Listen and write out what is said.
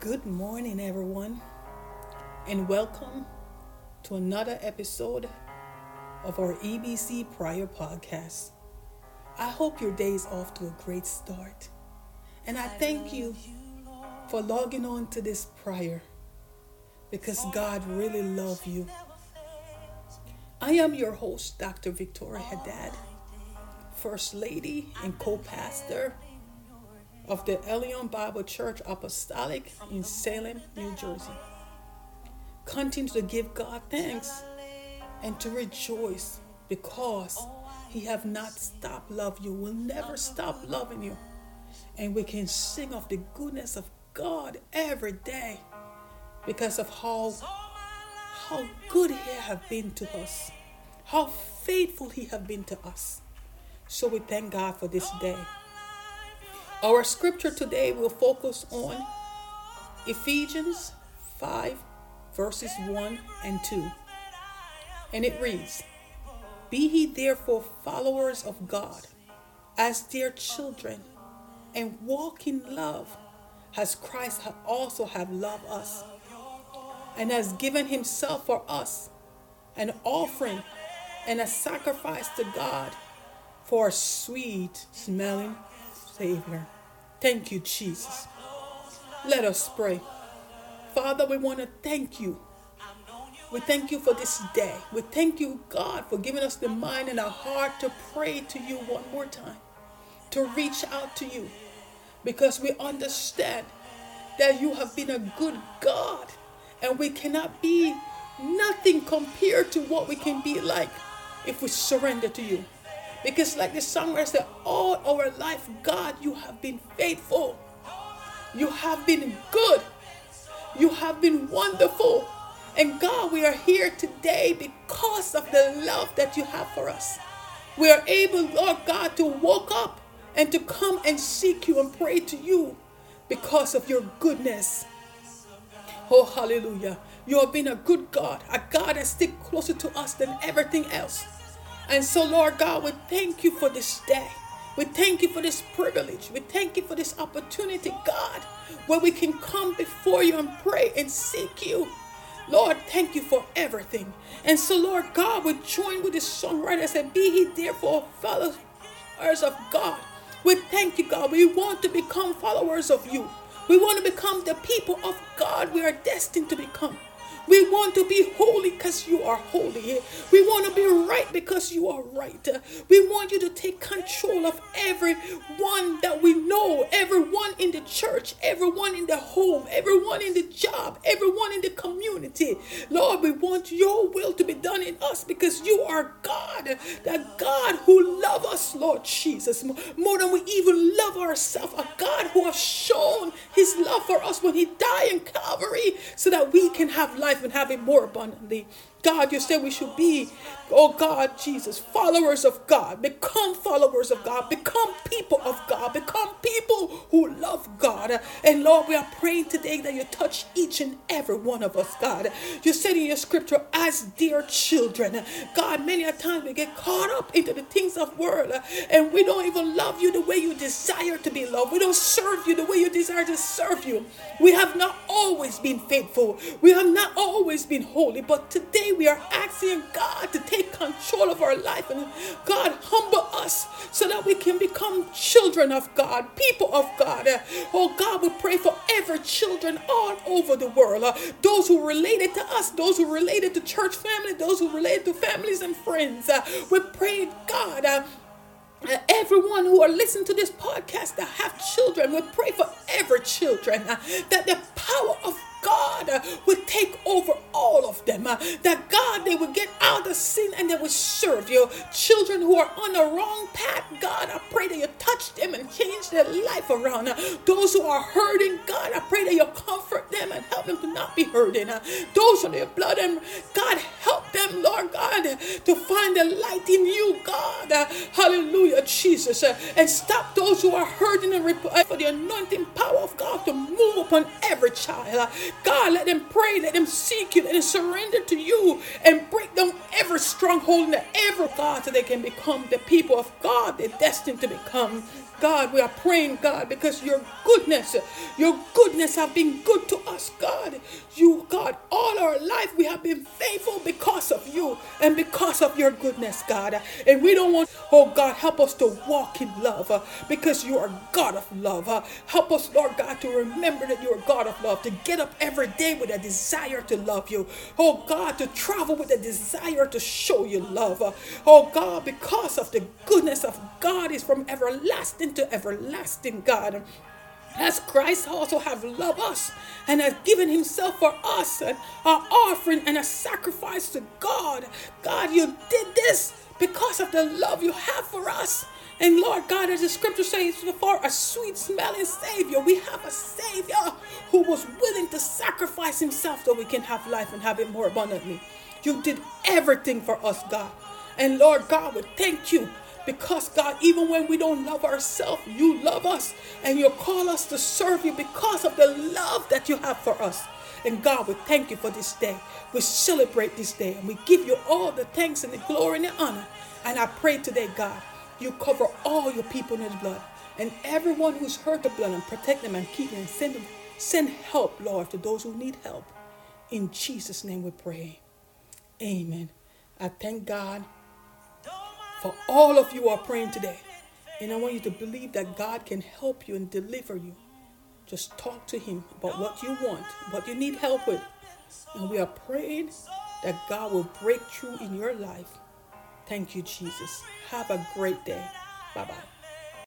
Good morning, everyone, and welcome to another episode of our EBC Prayer Podcast. I hope your day is off to a great start, and I thank you for logging on to this prayer because God really loves you. I am your host, Dr. Victoria Haddad, First Lady and co pastor of the Elion Bible Church Apostolic in Salem, New Jersey. Continue to give God thanks and to rejoice because He have not stopped loving you, will never stop loving you. And we can sing of the goodness of God every day because of how how good He have been to us, how faithful He have been to us. So we thank God for this day. Our scripture today will focus on Ephesians 5, verses 1 and 2. And it reads Be ye therefore followers of God, as dear children, and walk in love, as Christ also have loved us, and has given himself for us, an offering and a sacrifice to God for a sweet smelling Savior. Thank you, Jesus. Let us pray. Father, we want to thank you. We thank you for this day. We thank you, God, for giving us the mind and a heart to pray to you one more time, to reach out to you, because we understand that you have been a good God and we cannot be nothing compared to what we can be like if we surrender to you. Because, like the songwriter said, all our life, God, you have been faithful. You have been good. You have been wonderful. And God, we are here today because of the love that you have for us. We are able, Lord God, to walk up and to come and seek you and pray to you because of your goodness. Oh, hallelujah. You have been a good God, a God that sticks closer to us than everything else. And so, Lord God, we thank you for this day. We thank you for this privilege. We thank you for this opportunity, God, where we can come before you and pray and seek you. Lord, thank you for everything. And so, Lord God, we join with the songwriter and Be he therefore followers of God. We thank you, God. We want to become followers of you. We want to become the people of God we are destined to become. We want to be holy because you are holy. We want to be right because you are right. We want you to take control of everyone that we know, everyone in the church, everyone in the home, everyone in the job, everyone in the community. Lord, we want your will to be done in us because you are God, the God who loves us, Lord Jesus, more than we even love ourselves. A God who has shown his love for us when he died in Calvary so that we can have life and have it more abundantly. God, you said we should be, oh God, Jesus, followers of God. Become followers of God. Become people of God. Become people who love God. And Lord, we are praying today that you touch each and every one of us, God. You said in your scripture, as dear children. God, many a times we get caught up into the things of world and we don't even love you the way you desire to be loved. We don't serve you the way you desire to serve you. We have not always been faithful. We have not always been holy. But today, we are asking God to take control of our life and God humble us so that we can become children of God, people of God. Oh God, we pray for every children all over the world. Those who related to us, those who related to church family, those who related to families and friends. We pray, God, uh, everyone who are listening to this podcast that have children, we pray for every children uh, that the power of God uh, would take over all of them. Uh, that God, they would get out of sin and they would serve you. Children who are on the wrong path, God, I pray that you touch them and change their life around. Uh, those who are hurting, God, I pray that you comfort them and help them to not be hurting. Those on their blood and God, help to find the light in you, God. Hallelujah, Jesus. And stop those who are hurting and for the anointing power of God to move upon every child. God, let them pray, let them seek you, let them surrender to you and break down every stronghold in the ever God so they can become the people of God they're destined to become. God, we are praying, God, because your goodness, your goodness have been good to us, God. You, God, all our life we have been faithful because of you and because of your goodness, God. And we don't want, oh God, help us to walk in love uh, because you are God of love. Uh, help us, Lord God, to remember that you are God of love, to get up every day with a desire to love you. Oh God, to travel with a desire to show you love. Uh, oh God, because of the goodness of God is from everlasting to everlasting, God as Christ also have loved us and has given himself for us an offering and a sacrifice to God. God, you did this because of the love you have for us. And Lord God, as the scripture says, for a sweet smelling Savior, we have a Savior who was willing to sacrifice himself so we can have life and have it more abundantly. You did everything for us, God. And Lord God, we thank you because, God, even when we don't love ourselves, you love us and you call us to serve you because of the love that you have for us. And God, we thank you for this day. We celebrate this day and we give you all the thanks and the glory and the honor. And I pray today, God, you cover all your people in the blood and everyone who's hurt the blood and protect them and keep them and send them, send help, Lord, to those who need help. In Jesus' name we pray. Amen. I thank God for all of you are praying today. And I want you to believe that God can help you and deliver you. Just talk to Him about what you want, what you need help with. And we are praying that God will break through in your life. Thank you, Jesus. Have a great day. Bye bye.